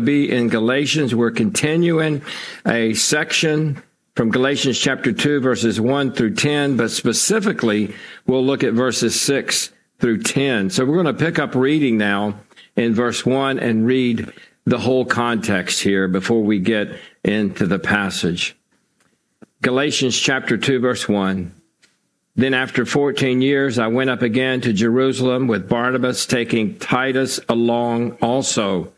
to be in Galatians. We're continuing a section from Galatians chapter 2, verses 1 through 10, but specifically, we'll look at verses 6 through 10. So we're going to pick up reading now in verse 1 and read the whole context here before we get into the passage. Galatians chapter 2, verse 1. Then after 14 years, I went up again to Jerusalem with Barnabas, taking Titus along also.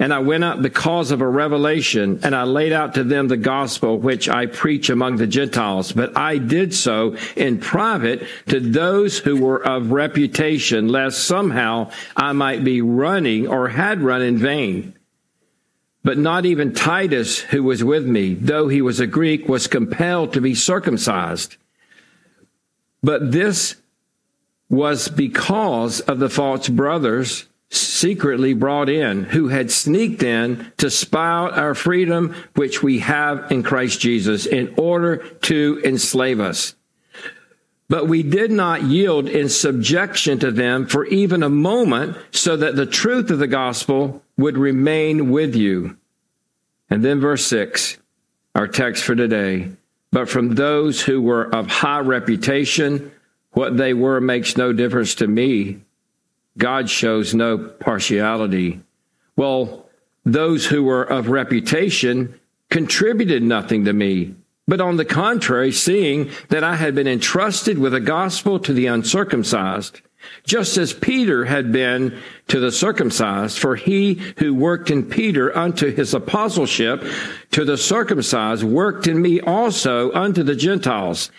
And I went up because of a revelation, and I laid out to them the gospel which I preach among the Gentiles. But I did so in private to those who were of reputation, lest somehow I might be running or had run in vain. But not even Titus, who was with me, though he was a Greek, was compelled to be circumcised. But this was because of the false brothers secretly brought in, who had sneaked in to spy out our freedom, which we have in Christ Jesus, in order to enslave us. But we did not yield in subjection to them for even a moment, so that the truth of the gospel would remain with you. And then verse six, our text for today. But from those who were of high reputation, what they were makes no difference to me God shows no partiality. Well, those who were of reputation contributed nothing to me. But on the contrary, seeing that I had been entrusted with a gospel to the uncircumcised, just as Peter had been to the circumcised, for he who worked in Peter unto his apostleship to the circumcised worked in me also unto the Gentiles.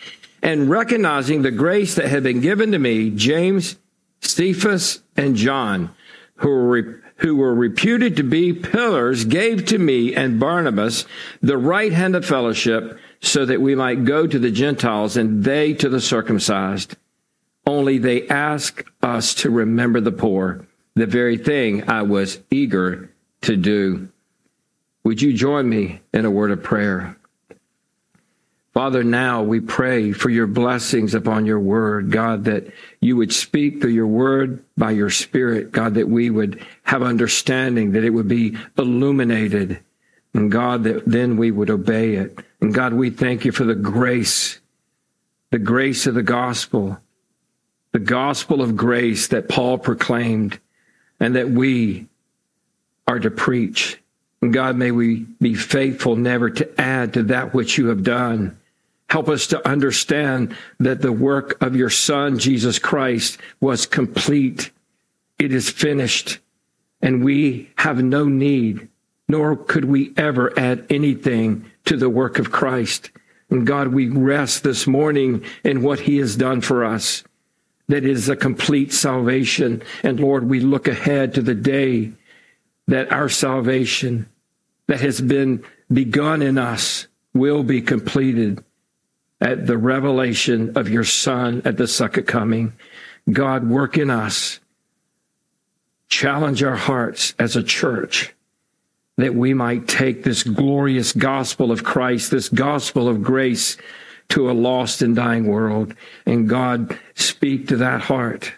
And recognizing the grace that had been given to me, James, Cephas, and John, who were, who were reputed to be pillars, gave to me and Barnabas the right hand of fellowship so that we might go to the Gentiles and they to the circumcised. Only they ask us to remember the poor, the very thing I was eager to do. Would you join me in a word of prayer? Father, now we pray for your blessings upon your word, God, that you would speak through your word by your spirit, God, that we would have understanding, that it would be illuminated, and God, that then we would obey it. And God, we thank you for the grace, the grace of the gospel, the gospel of grace that Paul proclaimed and that we are to preach. And God, may we be faithful never to add to that which you have done. Help us to understand that the work of your Son, Jesus Christ, was complete. It is finished. And we have no need, nor could we ever add anything to the work of Christ. And God, we rest this morning in what he has done for us. That is a complete salvation. And Lord, we look ahead to the day that our salvation that has been begun in us will be completed at the revelation of your Son at the second coming. God, work in us. Challenge our hearts as a church that we might take this glorious gospel of Christ, this gospel of grace to a lost and dying world. And God, speak to that heart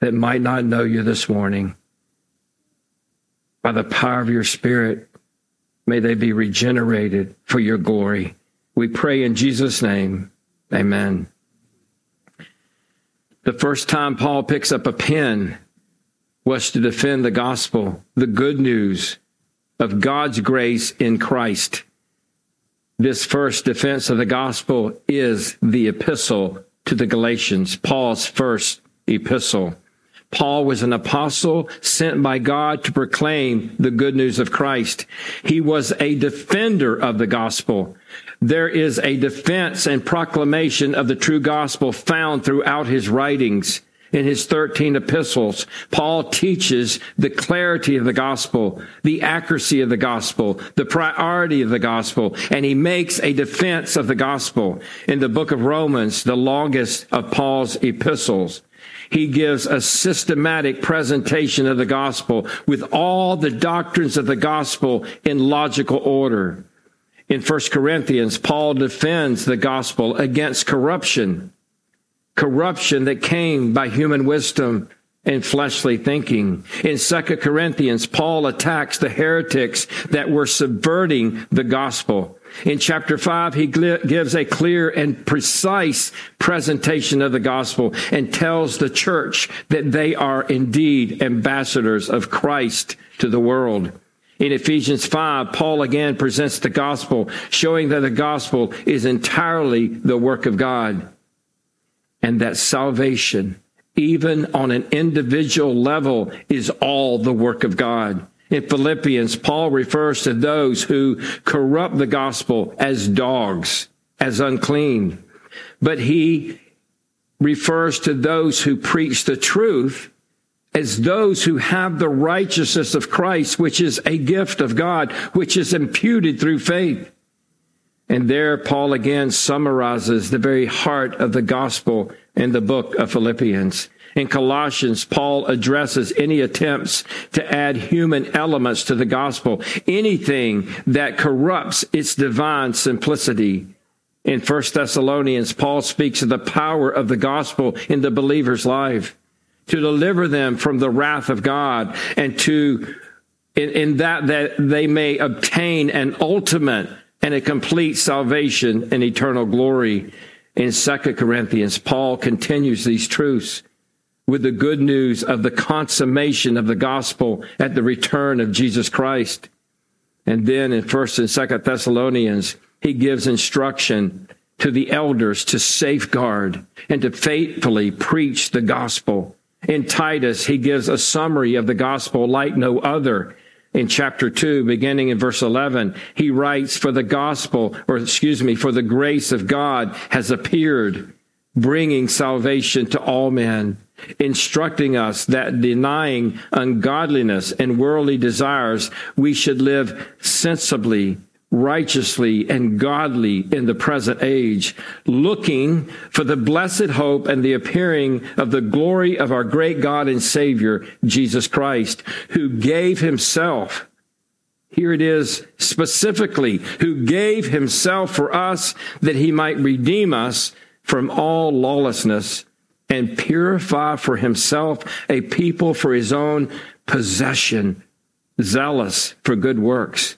that might not know you this morning. By the power of your Spirit, may they be regenerated for your glory. We pray in Jesus' name. Amen. The first time Paul picks up a pen was to defend the gospel, the good news of God's grace in Christ. This first defense of the gospel is the epistle to the Galatians, Paul's first epistle. Paul was an apostle sent by God to proclaim the good news of Christ. He was a defender of the gospel. There is a defense and proclamation of the true gospel found throughout his writings. In his 13 epistles, Paul teaches the clarity of the gospel, the accuracy of the gospel, the priority of the gospel, and he makes a defense of the gospel. In the book of Romans, the longest of Paul's epistles, he gives a systematic presentation of the gospel with all the doctrines of the gospel in logical order. In 1 Corinthians, Paul defends the gospel against corruption, corruption that came by human wisdom and fleshly thinking. In 2 Corinthians, Paul attacks the heretics that were subverting the gospel. In chapter 5, he gives a clear and precise presentation of the gospel and tells the church that they are indeed ambassadors of Christ to the world. In Ephesians 5, Paul again presents the gospel, showing that the gospel is entirely the work of God and that salvation, even on an individual level, is all the work of God. In Philippians, Paul refers to those who corrupt the gospel as dogs, as unclean. But he refers to those who preach the truth as those who have the righteousness of Christ, which is a gift of God, which is imputed through faith. And there, Paul again summarizes the very heart of the gospel in the book of Philippians. In Colossians, Paul addresses any attempts to add human elements to the gospel, anything that corrupts its divine simplicity. In 1 Thessalonians, Paul speaks of the power of the gospel in the believer's life to deliver them from the wrath of God and to in, in that that they may obtain an ultimate and a complete salvation and eternal glory. In 2 Corinthians, Paul continues these truths with the good news of the consummation of the gospel at the return of Jesus Christ. And then in 1st and 2nd Thessalonians, he gives instruction to the elders to safeguard and to faithfully preach the gospel. In Titus, he gives a summary of the gospel like no other. In chapter 2, beginning in verse 11, he writes, For the gospel, or excuse me, for the grace of God has appeared, bringing salvation to all men instructing us that denying ungodliness and worldly desires, we should live sensibly, righteously, and godly in the present age, looking for the blessed hope and the appearing of the glory of our great God and Savior, Jesus Christ, who gave himself here it is specifically, who gave himself for us that he might redeem us from all lawlessness and purify for himself a people for his own possession, zealous for good works.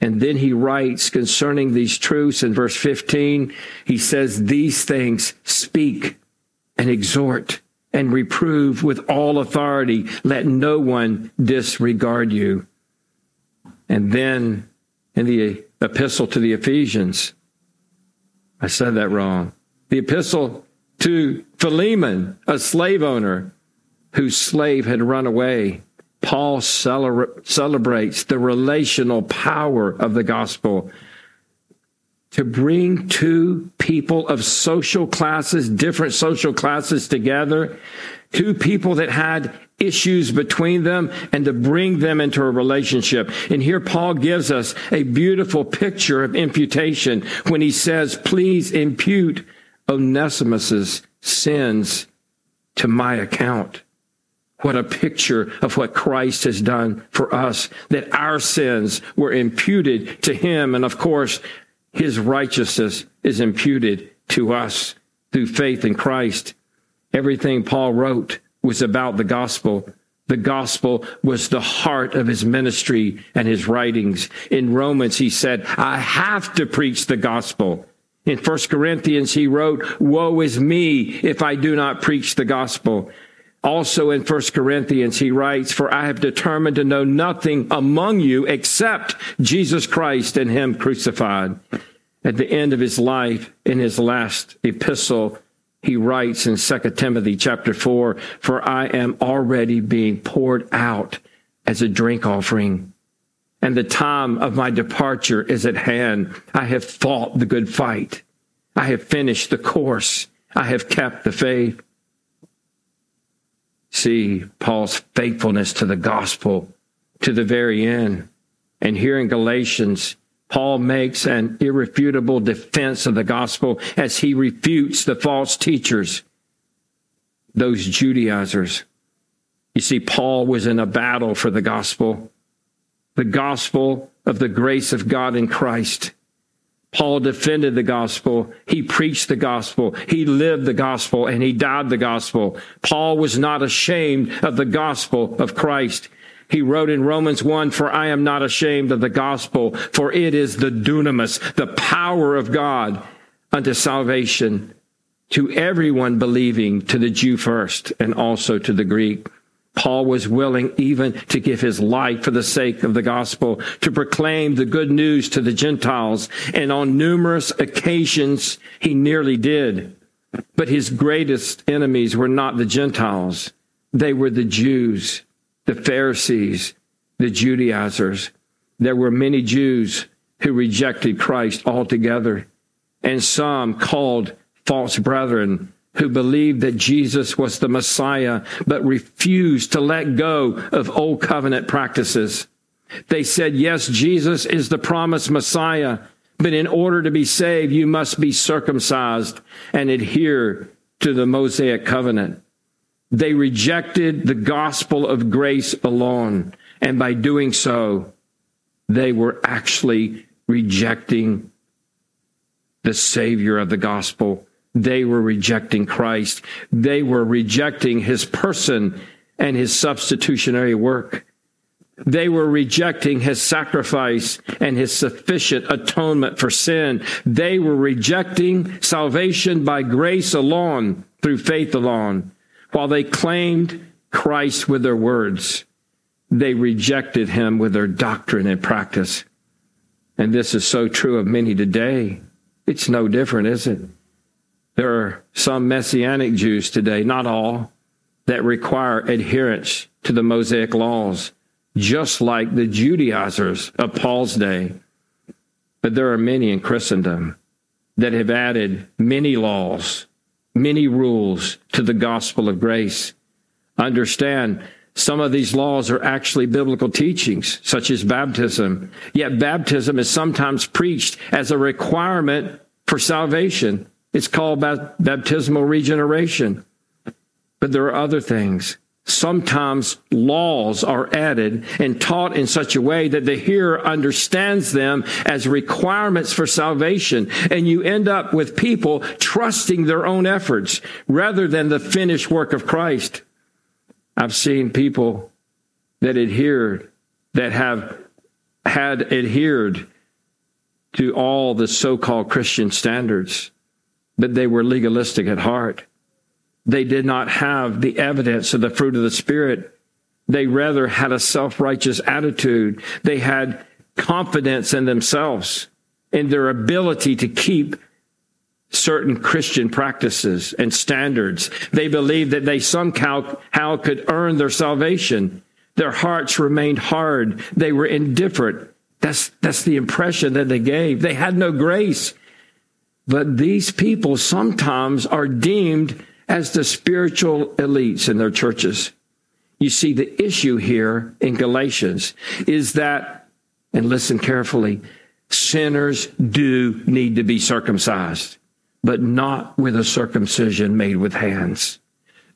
And then he writes concerning these truths in verse 15, he says, These things speak and exhort and reprove with all authority. Let no one disregard you. And then in the epistle to the Ephesians, I said that wrong. The epistle to Philemon, a slave owner whose slave had run away. Paul celebrates the relational power of the gospel to bring two people of social classes, different social classes together, two people that had issues between them and to bring them into a relationship. And here Paul gives us a beautiful picture of imputation when he says, please impute Onesimus's sins to my account. What a picture of what Christ has done for us, that our sins were imputed to him. And of course, his righteousness is imputed to us through faith in Christ. Everything Paul wrote was about the gospel. The gospel was the heart of his ministry and his writings. In Romans, he said, I have to preach the gospel. In 1 Corinthians, he wrote, Woe is me if I do not preach the gospel. Also in 1 Corinthians, he writes, For I have determined to know nothing among you except Jesus Christ and him crucified. At the end of his life, in his last epistle, he writes in 2 Timothy chapter 4, For I am already being poured out as a drink offering and the time of my departure is at hand. I have fought the good fight. I have finished the course. I have kept the faith. See Paul's faithfulness to the gospel to the very end. And here in Galatians, Paul makes an irrefutable defense of the gospel as he refutes the false teachers, those Judaizers. You see, Paul was in a battle for the gospel the gospel of the grace of God in Christ. Paul defended the gospel. He preached the gospel. He lived the gospel and he died the gospel. Paul was not ashamed of the gospel of Christ. He wrote in Romans 1, for I am not ashamed of the gospel, for it is the dunamis, the power of God unto salvation to everyone believing, to the Jew first and also to the Greek. Paul was willing even to give his life for the sake of the gospel, to proclaim the good news to the Gentiles. And on numerous occasions, he nearly did. But his greatest enemies were not the Gentiles. They were the Jews, the Pharisees, the Judaizers. There were many Jews who rejected Christ altogether, and some called false brethren who believed that Jesus was the Messiah, but refused to let go of old covenant practices. They said, yes, Jesus is the promised Messiah, but in order to be saved, you must be circumcised and adhere to the Mosaic covenant. They rejected the gospel of grace alone. And by doing so, they were actually rejecting the Savior of the gospel they were rejecting Christ. They were rejecting his person and his substitutionary work. They were rejecting his sacrifice and his sufficient atonement for sin. They were rejecting salvation by grace alone, through faith alone. While they claimed Christ with their words, they rejected him with their doctrine and practice. And this is so true of many today. It's no different, is it? There are some Messianic Jews today, not all, that require adherence to the Mosaic laws, just like the Judaizers of Paul's day. But there are many in Christendom that have added many laws, many rules to the gospel of grace. Understand, some of these laws are actually biblical teachings, such as baptism. Yet baptism is sometimes preached as a requirement for salvation. It's called baptismal regeneration. But there are other things. Sometimes laws are added and taught in such a way that the hearer understands them as requirements for salvation. And you end up with people trusting their own efforts rather than the finished work of Christ. I've seen people that adhered, that have had adhered to all the so-called Christian standards but they were legalistic at heart. They did not have the evidence of the fruit of the Spirit. They rather had a self righteous attitude. They had confidence in themselves, in their ability to keep certain Christian practices and standards. They believed that they somehow how could earn their salvation. Their hearts remained hard. They were indifferent. That's, that's the impression that they gave. They had no grace. But these people sometimes are deemed as the spiritual elites in their churches. You see, the issue here in Galatians is that, and listen carefully, sinners do need to be circumcised, but not with a circumcision made with hands.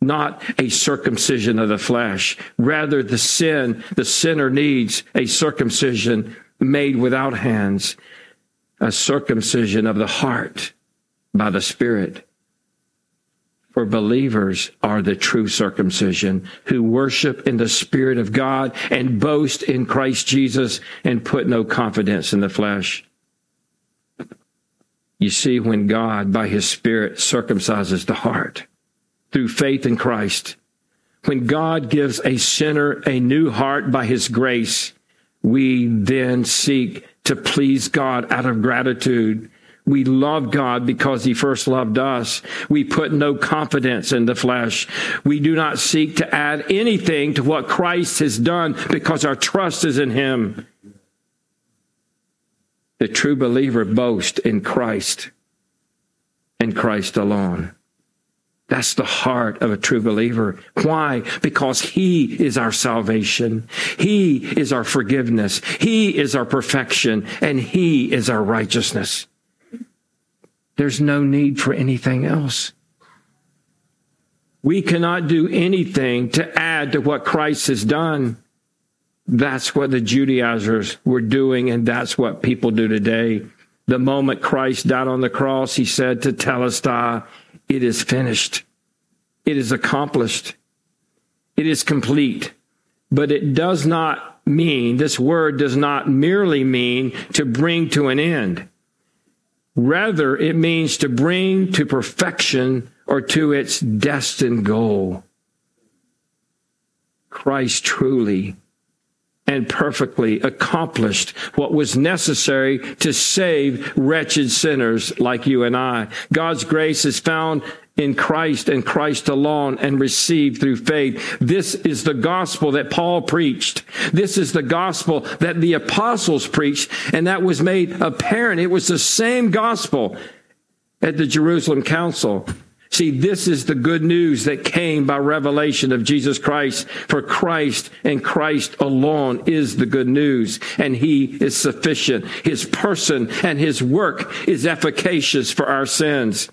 Not a circumcision of the flesh. Rather, the sin, the sinner needs a circumcision made without hands a circumcision of the heart by the Spirit. For believers are the true circumcision who worship in the Spirit of God and boast in Christ Jesus and put no confidence in the flesh. You see, when God, by His Spirit, circumcises the heart through faith in Christ, when God gives a sinner a new heart by His grace, we then seek to please God out of gratitude. We love God because he first loved us. We put no confidence in the flesh. We do not seek to add anything to what Christ has done because our trust is in him. The true believer boasts in Christ and Christ alone. That's the heart of a true believer. Why? Because He is our salvation. He is our forgiveness. He is our perfection and He is our righteousness. There's no need for anything else. We cannot do anything to add to what Christ has done. That's what the Judaizers were doing, and that's what people do today. The moment Christ died on the cross, he said Tetelestai, It is finished. It is accomplished. It is complete. But it does not mean, this word does not merely mean to bring to an end. Rather, it means to bring to perfection or to its destined goal. Christ truly and perfectly accomplished what was necessary to save wretched sinners like you and I. God's grace is found in Christ and Christ alone and received through faith. This is the gospel that Paul preached. This is the gospel that the apostles preached and that was made apparent. It was the same gospel at the Jerusalem council. See, this is the good news that came by revelation of Jesus Christ. For Christ and Christ alone is the good news, and He is sufficient. His person and His work is efficacious for our sins.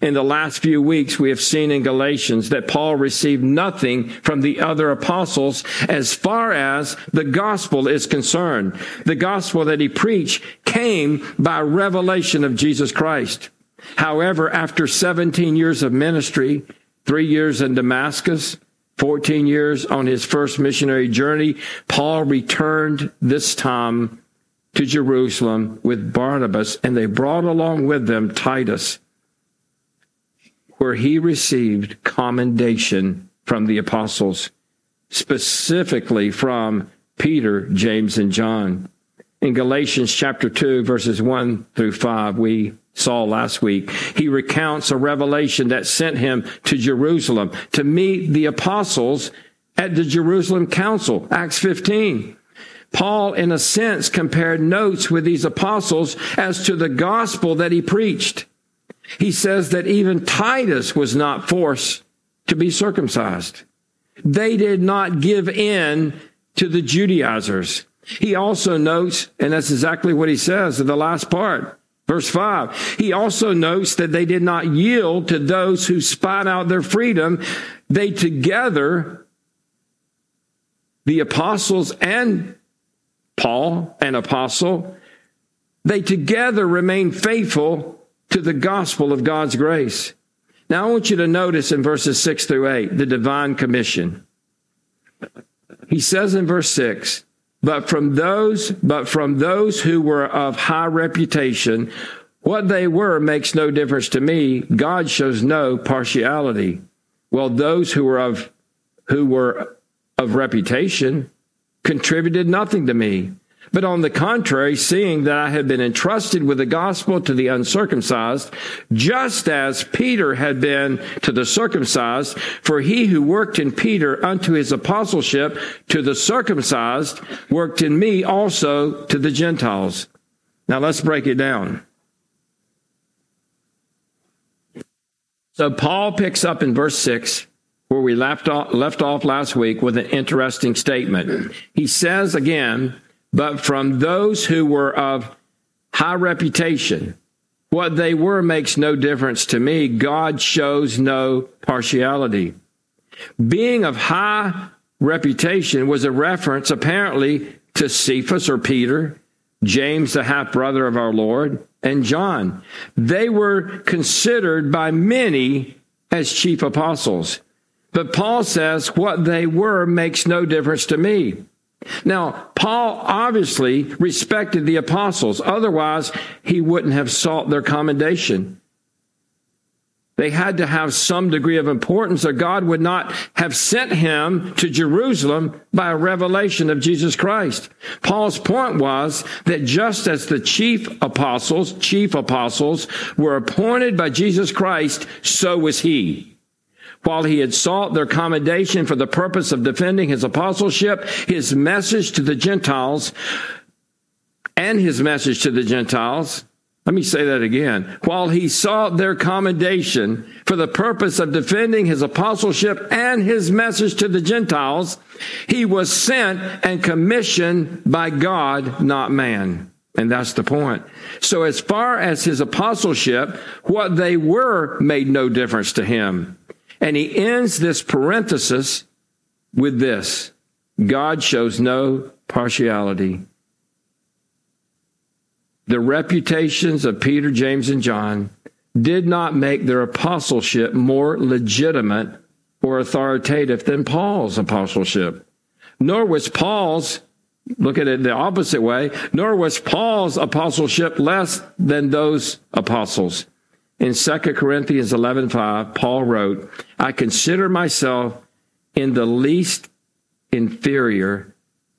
In the last few weeks, we have seen in Galatians that Paul received nothing from the other apostles as far as the gospel is concerned. The gospel that he preached came by revelation of Jesus Christ. However, after 17 years of ministry, three years in Damascus, 14 years on his first missionary journey, Paul returned this time to Jerusalem with Barnabas, and they brought along with them Titus, where he received commendation from the apostles, specifically from Peter, James, and John. In Galatians chapter 2, verses 1 through 5, we saw last week. He recounts a revelation that sent him to Jerusalem to meet the apostles at the Jerusalem Council, Acts 15. Paul, in a sense, compared notes with these apostles as to the gospel that he preached. He says that even Titus was not forced to be circumcised. They did not give in to the Judaizers. He also notes, and that's exactly what he says in the last part, Verse 5, he also notes that they did not yield to those who spied out their freedom. They together, the apostles and Paul, an apostle, they together remained faithful to the gospel of God's grace. Now I want you to notice in verses 6 through 8, the divine commission. He says in verse 6, but from those, but from those who were of high reputation, what they were makes no difference to me. God shows no partiality. Well, those who were of, who were of reputation contributed nothing to me. But on the contrary, seeing that I had been entrusted with the gospel to the uncircumcised, just as Peter had been to the circumcised, for he who worked in Peter unto his apostleship to the circumcised worked in me also to the Gentiles. Now let's break it down. So Paul picks up in verse 6 where we left off, left off last week with an interesting statement. He says again, but from those who were of high reputation. What they were makes no difference to me. God shows no partiality. Being of high reputation was a reference apparently to Cephas or Peter, James, the half brother of our Lord, and John. They were considered by many as chief apostles. But Paul says what they were makes no difference to me. Now, Paul obviously respected the apostles. Otherwise, he wouldn't have sought their commendation. They had to have some degree of importance or God would not have sent him to Jerusalem by a revelation of Jesus Christ. Paul's point was that just as the chief apostles, chief apostles were appointed by Jesus Christ, so was he while he had sought their commendation for the purpose of defending his apostleship, his message to the Gentiles, and his message to the Gentiles. Let me say that again. While he sought their commendation for the purpose of defending his apostleship and his message to the Gentiles, he was sent and commissioned by God, not man. And that's the point. So as far as his apostleship, what they were made no difference to him. And he ends this parenthesis with this God shows no partiality. the reputations of Peter, James, and John did not make their apostleship more legitimate or authoritative than Paul's apostleship. Nor was Paul's, look at it the opposite way, nor was Paul's apostleship less than those apostles. In 2 Corinthians 11:5, Paul wrote, "I consider myself in the least inferior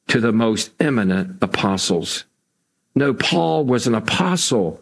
to the most eminent apostles." No, Paul was an apostle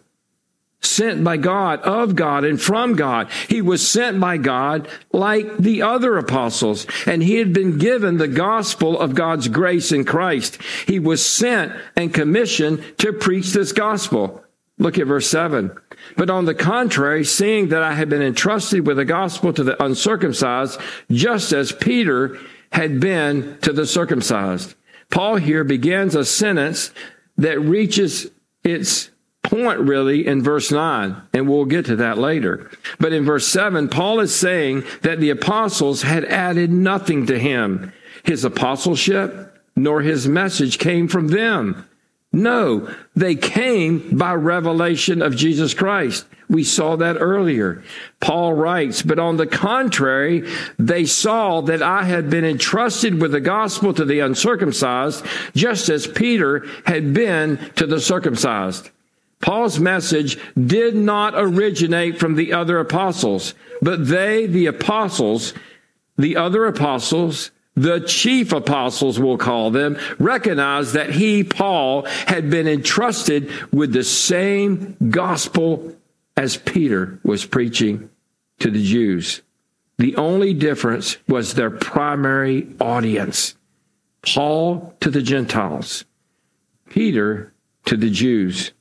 sent by God, of God, and from God. He was sent by God like the other apostles, and he had been given the gospel of God's grace in Christ. He was sent and commissioned to preach this gospel. Look at verse 7. But on the contrary, seeing that I had been entrusted with the gospel to the uncircumcised, just as Peter had been to the circumcised. Paul here begins a sentence that reaches its point really in verse 9, and we'll get to that later. But in verse 7, Paul is saying that the apostles had added nothing to him. His apostleship nor his message came from them. No, they came by revelation of Jesus Christ. We saw that earlier. Paul writes, but on the contrary, they saw that I had been entrusted with the gospel to the uncircumcised, just as Peter had been to the circumcised. Paul's message did not originate from the other apostles, but they, the apostles, the other apostles, the chief apostles, we'll call them, recognized that he, Paul, had been entrusted with the same gospel as Peter was preaching to the Jews. The only difference was their primary audience. Paul to the Gentiles, Peter to the Jews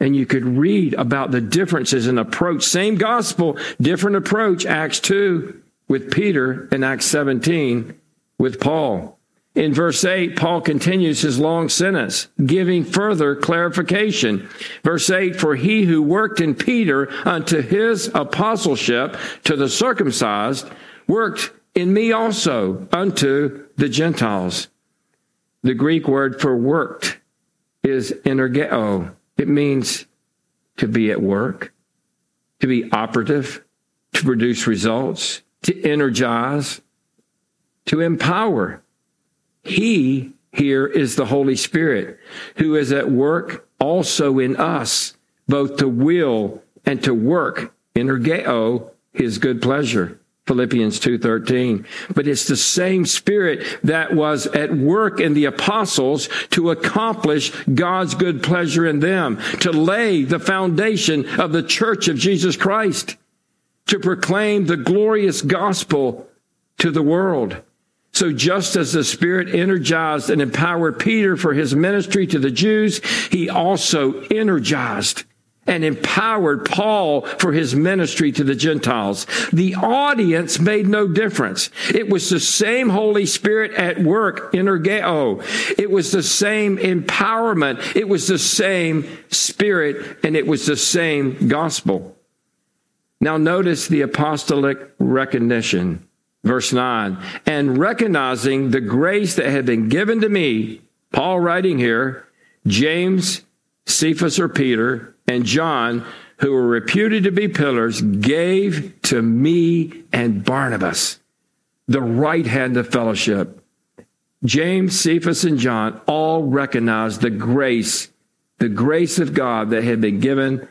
and you could read about the differences in approach. Same gospel, different approach. Acts 2 with Peter and Acts 17 with Paul. In verse 8, Paul continues his long sentence, giving further clarification. Verse 8, for he who worked in Peter unto his apostleship to the circumcised worked in me also unto the Gentiles. The Greek word for worked is energeo, it means to be at work, to be operative, to produce results, to energize, to empower. He here is the Holy Spirit who is at work also in us, both to will and to work, in energeo, his good pleasure. Philippians 2:13 but it's the same spirit that was at work in the apostles to accomplish God's good pleasure in them to lay the foundation of the church of Jesus Christ to proclaim the glorious gospel to the world so just as the Spirit energized and empowered Peter for his ministry to the Jews, he also energized and empowered Paul for his ministry to the Gentiles. The audience made no difference. It was the same Holy Spirit at work, energeo. It was the same empowerment. It was the same Spirit and it was the same gospel. Now notice the apostolic recognition. Verse 9. And recognizing the grace that had been given to me, Paul writing here, James, Cephas or Peter, and John, who were reputed to be pillars, gave to me and Barnabas the right hand of fellowship. James, Cephas, and John all recognized the grace, the grace of God that had been given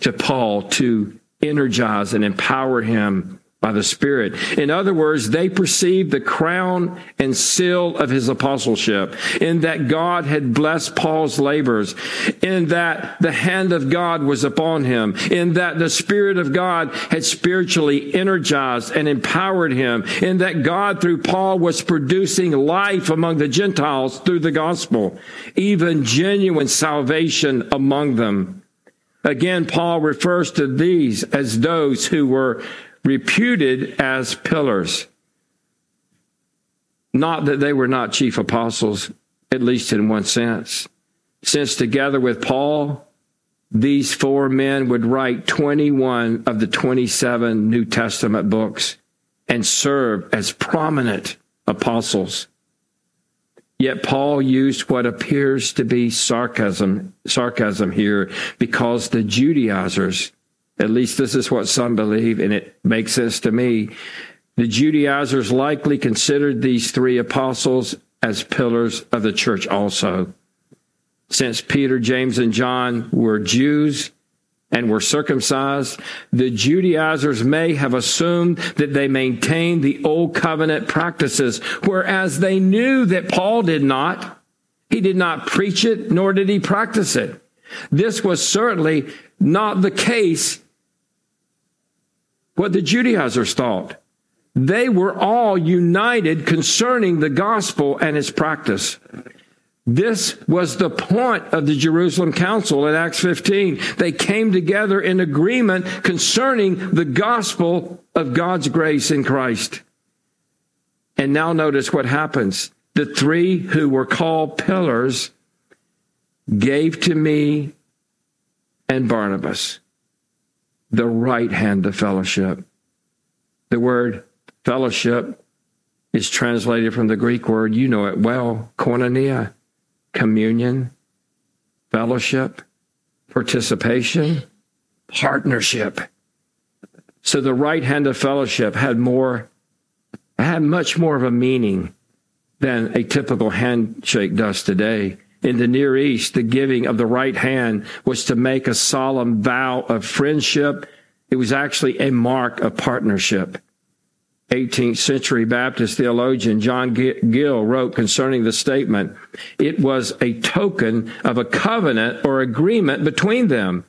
to Paul to energize and empower him by the Spirit. In other words, they perceived the crown and seal of his apostleship, in that God had blessed Paul's labors, in that the hand of God was upon him, in that the Spirit of God had spiritually energized and empowered him, in that God through Paul was producing life among the Gentiles through the gospel, even genuine salvation among them. Again, Paul refers to these as those who were reputed as pillars. Not that they were not chief apostles, at least in one sense. Since together with Paul, these four men would write 21 of the 27 New Testament books and serve as prominent apostles. Yet Paul used what appears to be sarcasm, sarcasm here because the Judaizers, at least this is what some believe, and it makes sense to me. The Judaizers likely considered these three apostles as pillars of the church also. Since Peter, James, and John were Jews, and were circumcised, the Judaizers may have assumed that they maintained the old covenant practices, whereas they knew that Paul did not. He did not preach it, nor did he practice it. This was certainly not the case what the Judaizers thought. They were all united concerning the gospel and its practice. This was the point of the Jerusalem Council in Acts 15. They came together in agreement concerning the gospel of God's grace in Christ. And now notice what happens. The three who were called pillars gave to me and Barnabas the right hand of fellowship. The word fellowship is translated from the Greek word, you know it well, koinonia communion, fellowship, participation, partnership. So the right hand of fellowship had more, had much more of a meaning than a typical handshake does today. In the Near East, the giving of the right hand was to make a solemn vow of friendship. It was actually a mark of partnership. 18th century Baptist theologian John Gill wrote concerning the statement, it was a token of a covenant or agreement between them.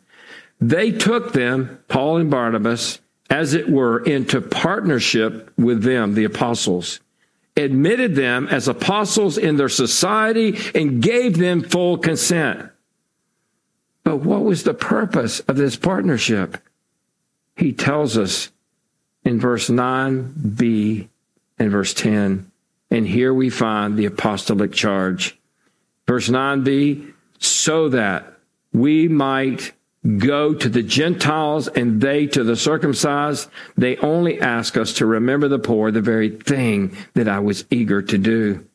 They took them, Paul and Barnabas, as it were, into partnership with them, the apostles, admitted them as apostles in their society, and gave them full consent. But what was the purpose of this partnership? He tells us in verse 9b and verse 10. And here we find the apostolic charge. Verse 9b, so that we might go to the Gentiles and they to the circumcised. They only ask us to remember the poor, the very thing that I was eager to do.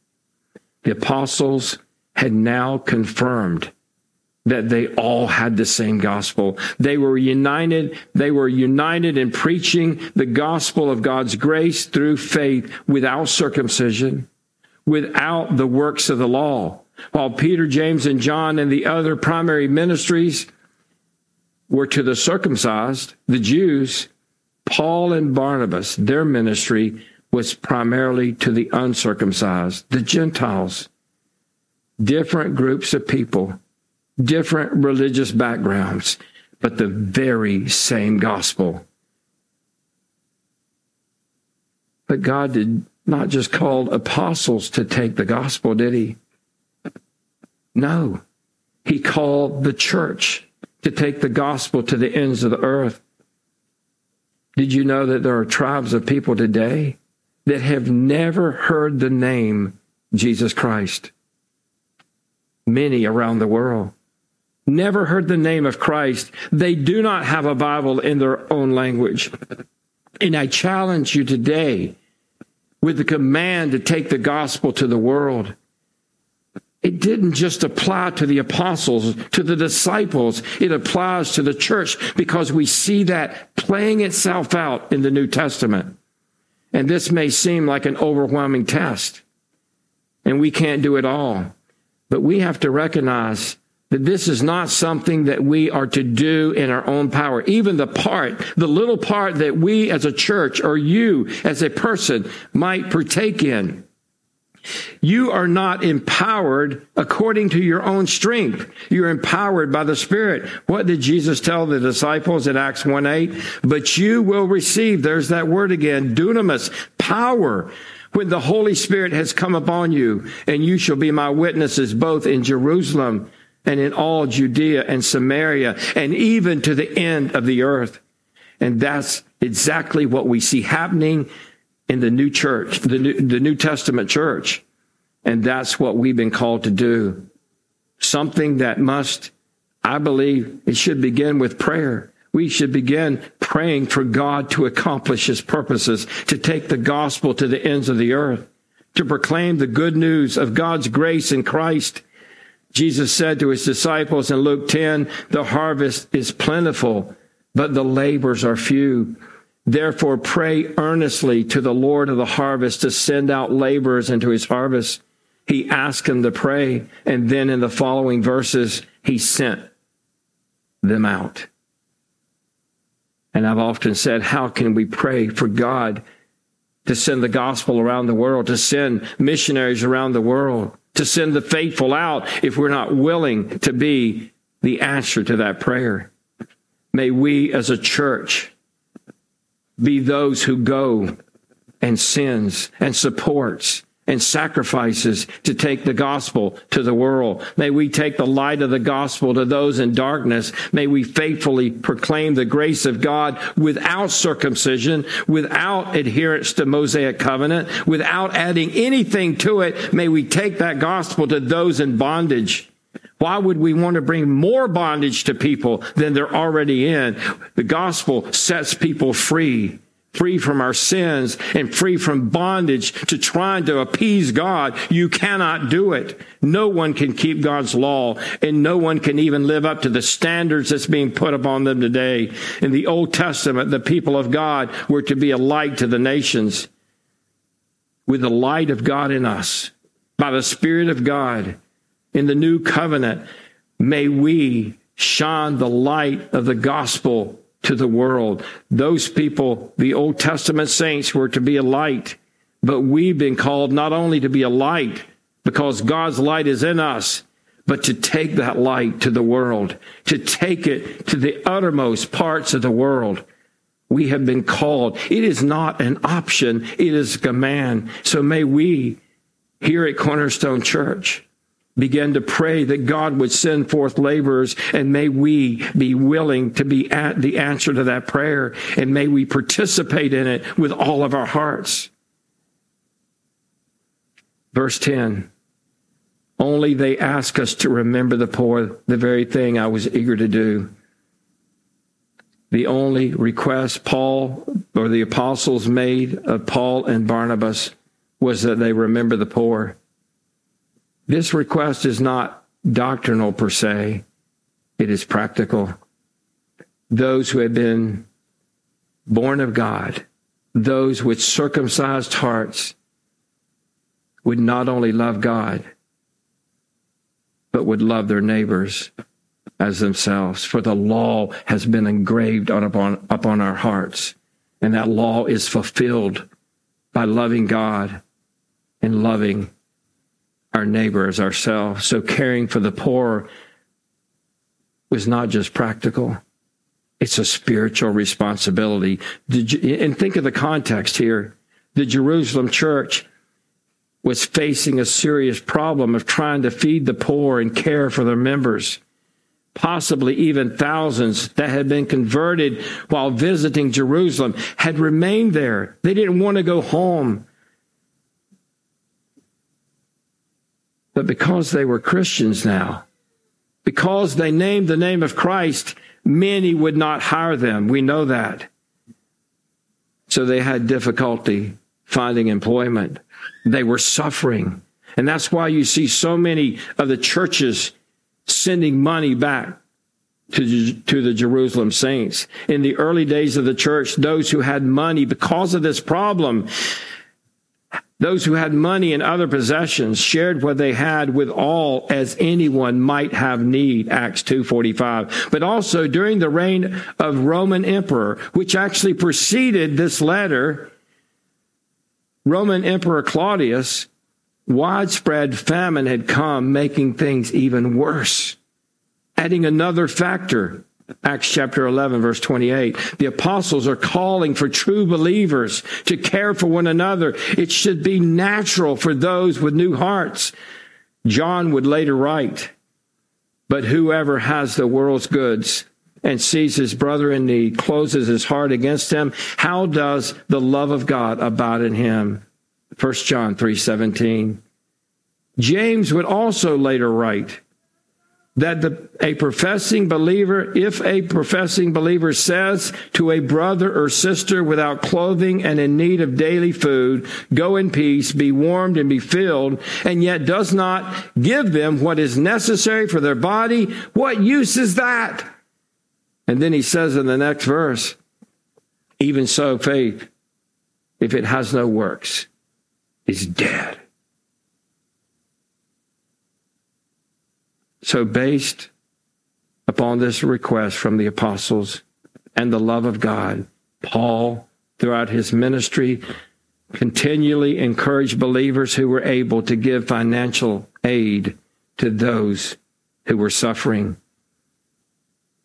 The apostles had now confirmed that they all had the same gospel. They were united. They were united in preaching the gospel of God's grace through faith without circumcision, without the works of the law. While Peter, James, and John and the other primary ministries were to the circumcised, the Jews, Paul and Barnabas, their ministry was primarily to the uncircumcised, the Gentiles. Different groups of people different religious backgrounds, but the very same gospel. But God did not just call apostles to take the gospel, did he? No. He called the church to take the gospel to the ends of the earth. Did you know that there are tribes of people today that have never heard the name Jesus Christ? Many around the world never heard the name of Christ. They do not have a Bible in their own language. And I challenge you today with the command to take the gospel to the world. It didn't just apply to the apostles, to the disciples. It applies to the church because we see that playing itself out in the New Testament. And this may seem like an overwhelming test, and we can't do it all. But we have to recognize that this is not something that we are to do in our own power. Even the part, the little part that we as a church or you as a person might partake in. You are not empowered according to your own strength. You're empowered by the Spirit. What did Jesus tell the disciples in Acts 1 8? But you will receive, there's that word again, dunamis, power when the Holy Spirit has come upon you, and you shall be my witnesses both in Jerusalem and in all Judea and Samaria and even to the end of the earth. And that's exactly what we see happening in the new church, the New, the new Testament church. And that's what we've been called to do. Something that must, I believe, it should begin with prayer. We should begin praying for God to accomplish his purposes, to take the gospel to the ends of the earth to proclaim the good news of God's grace in Christ. Jesus said to his disciples in Luke 10, the harvest is plentiful, but the labors are few. Therefore, pray earnestly to the Lord of the harvest to send out laborers into his harvest. He asked him to pray, and then in the following verses, he sent them out. And I've often said, how can we pray for God to send the gospel around the world, to send missionaries around the world, to send the faithful out if we're not willing to be the answer to that prayer? May we as a church be those who go and sins and supports and sacrifices to take the gospel to the world. May we take the light of the gospel to those in darkness. May we faithfully proclaim the grace of God without circumcision, without adherence to Mosaic covenant, without adding anything to it. May we take that gospel to those in bondage. Why would we want to bring more bondage to people than they're already in? The gospel sets people free free from our sins and free from bondage to trying to appease God. You cannot do it. No one can keep God's law and no one can even live up to the standards that's being put upon them today. In the Old Testament, the people of God were to be a light to the nations with the light of God in us by the Spirit of God in the new covenant. May we shine the light of the gospel to the world. Those people, the Old Testament saints, were to be a light, but we've been called not only to be a light because God's light is in us, but to take that light to the world, to take it to the uttermost parts of the world. We have been called. It is not an option. It is a command. So may we here at Cornerstone Church began to pray that God would send forth laborers and may we be willing to be at the answer to that prayer and may we participate in it with all of our hearts. Verse 10. Only they ask us to remember the poor, the very thing I was eager to do. The only request Paul or the apostles made of Paul and Barnabas was that they remember the poor. This request is not doctrinal per se, it is practical. Those who have been born of God, those with circumcised hearts, would not only love God, but would love their neighbors as themselves. For the law has been engraved on, upon, upon our hearts, and that law is fulfilled by loving God and loving our neighbor as ourselves. So caring for the poor was not just practical. It's a spiritual responsibility. and think of the context here. The Jerusalem church was facing a serious problem of trying to feed the poor and care for their members. Possibly even thousands that had been converted while visiting Jerusalem had remained there. They didn't want to go home. But because they were Christians now, because they named the name of Christ, many would not hire them. We know that. So they had difficulty finding employment. They were suffering. And that's why you see so many of the churches sending money back to, to the Jerusalem saints. In the early days of the church, those who had money because of this problem those who had money and other possessions shared what they had with all as anyone might have need, Acts 2.45. But also during the reign of Roman emperor, which actually preceded this letter, Roman Emperor Claudius, widespread famine had come, making things even worse. Adding another factor, Acts chapter 11, verse 28. The apostles are calling for true believers to care for one another. It should be natural for those with new hearts. John would later write, But whoever has the world's goods and sees his brother in need, closes his heart against him, how does the love of God abide in him? 1 John 3 17. James would also later write, that the, a professing believer, if a professing believer says to a brother or sister without clothing and in need of daily food, go in peace, be warmed and be filled, and yet does not give them what is necessary for their body, what use is that? And then he says in the next verse, even so faith, if it has no works, is dead. So, based upon this request from the apostles and the love of God, Paul, throughout his ministry, continually encouraged believers who were able to give financial aid to those who were suffering.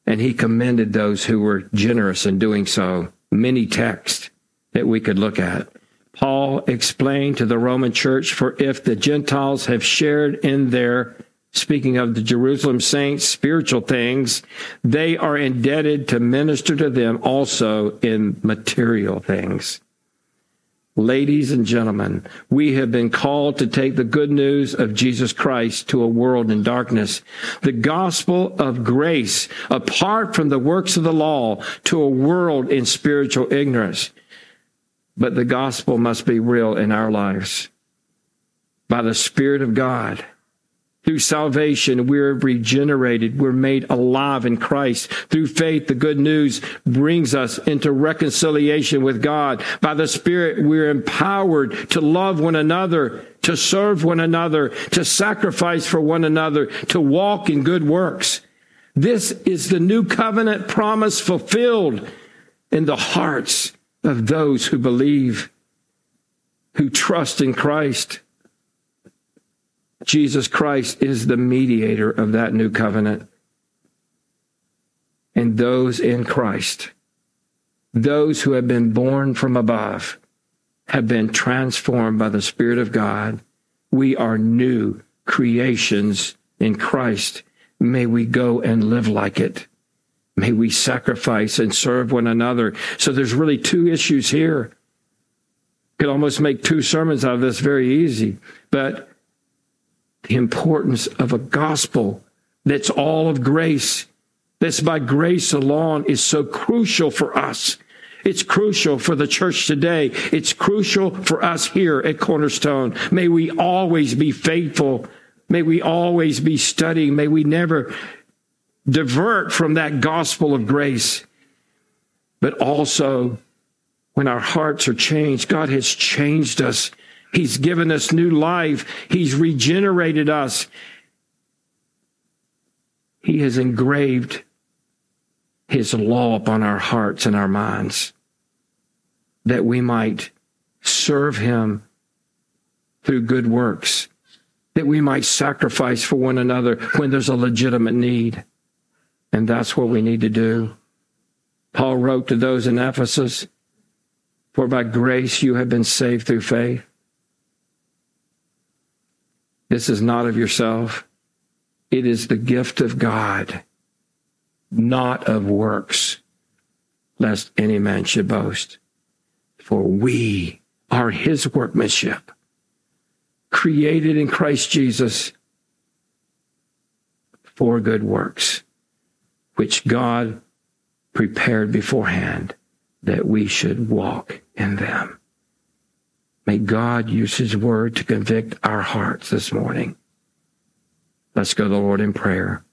And he commended those who were generous in doing so. Many texts that we could look at. Paul explained to the Roman church, for if the Gentiles have shared in their speaking of the Jerusalem saints, spiritual things, they are indebted to minister to them also in material things. Ladies and gentlemen, we have been called to take the good news of Jesus Christ to a world in darkness. The gospel of grace, apart from the works of the law, to a world in spiritual ignorance. But the gospel must be real in our lives. By the Spirit of God, through salvation, we're regenerated. We're made alive in Christ. Through faith, the good news brings us into reconciliation with God. By the Spirit, we're empowered to love one another, to serve one another, to sacrifice for one another, to walk in good works. This is the new covenant promise fulfilled in the hearts of those who believe, who trust in Christ. Jesus Christ is the mediator of that new covenant. And those in Christ, those who have been born from above, have been transformed by the Spirit of God. We are new creations in Christ. May we go and live like it. May we sacrifice and serve one another. So there's really two issues here. Could almost make two sermons out of this very easy. But the importance of a gospel that's all of grace, that's by grace alone, is so crucial for us. It's crucial for the church today. It's crucial for us here at Cornerstone. May we always be faithful. May we always be studying. May we never divert from that gospel of grace. But also, when our hearts are changed, God has changed us. He's given us new life. He's regenerated us. He has engraved His law upon our hearts and our minds that we might serve Him through good works, that we might sacrifice for one another when there's a legitimate need. And that's what we need to do. Paul wrote to those in Ephesus, For by grace you have been saved through faith. This is not of yourself. It is the gift of God, not of works, lest any man should boast. For we are his workmanship, created in Christ Jesus for good works, which God prepared beforehand that we should walk in them. May God use his word to convict our hearts this morning. Let's go to the Lord in prayer.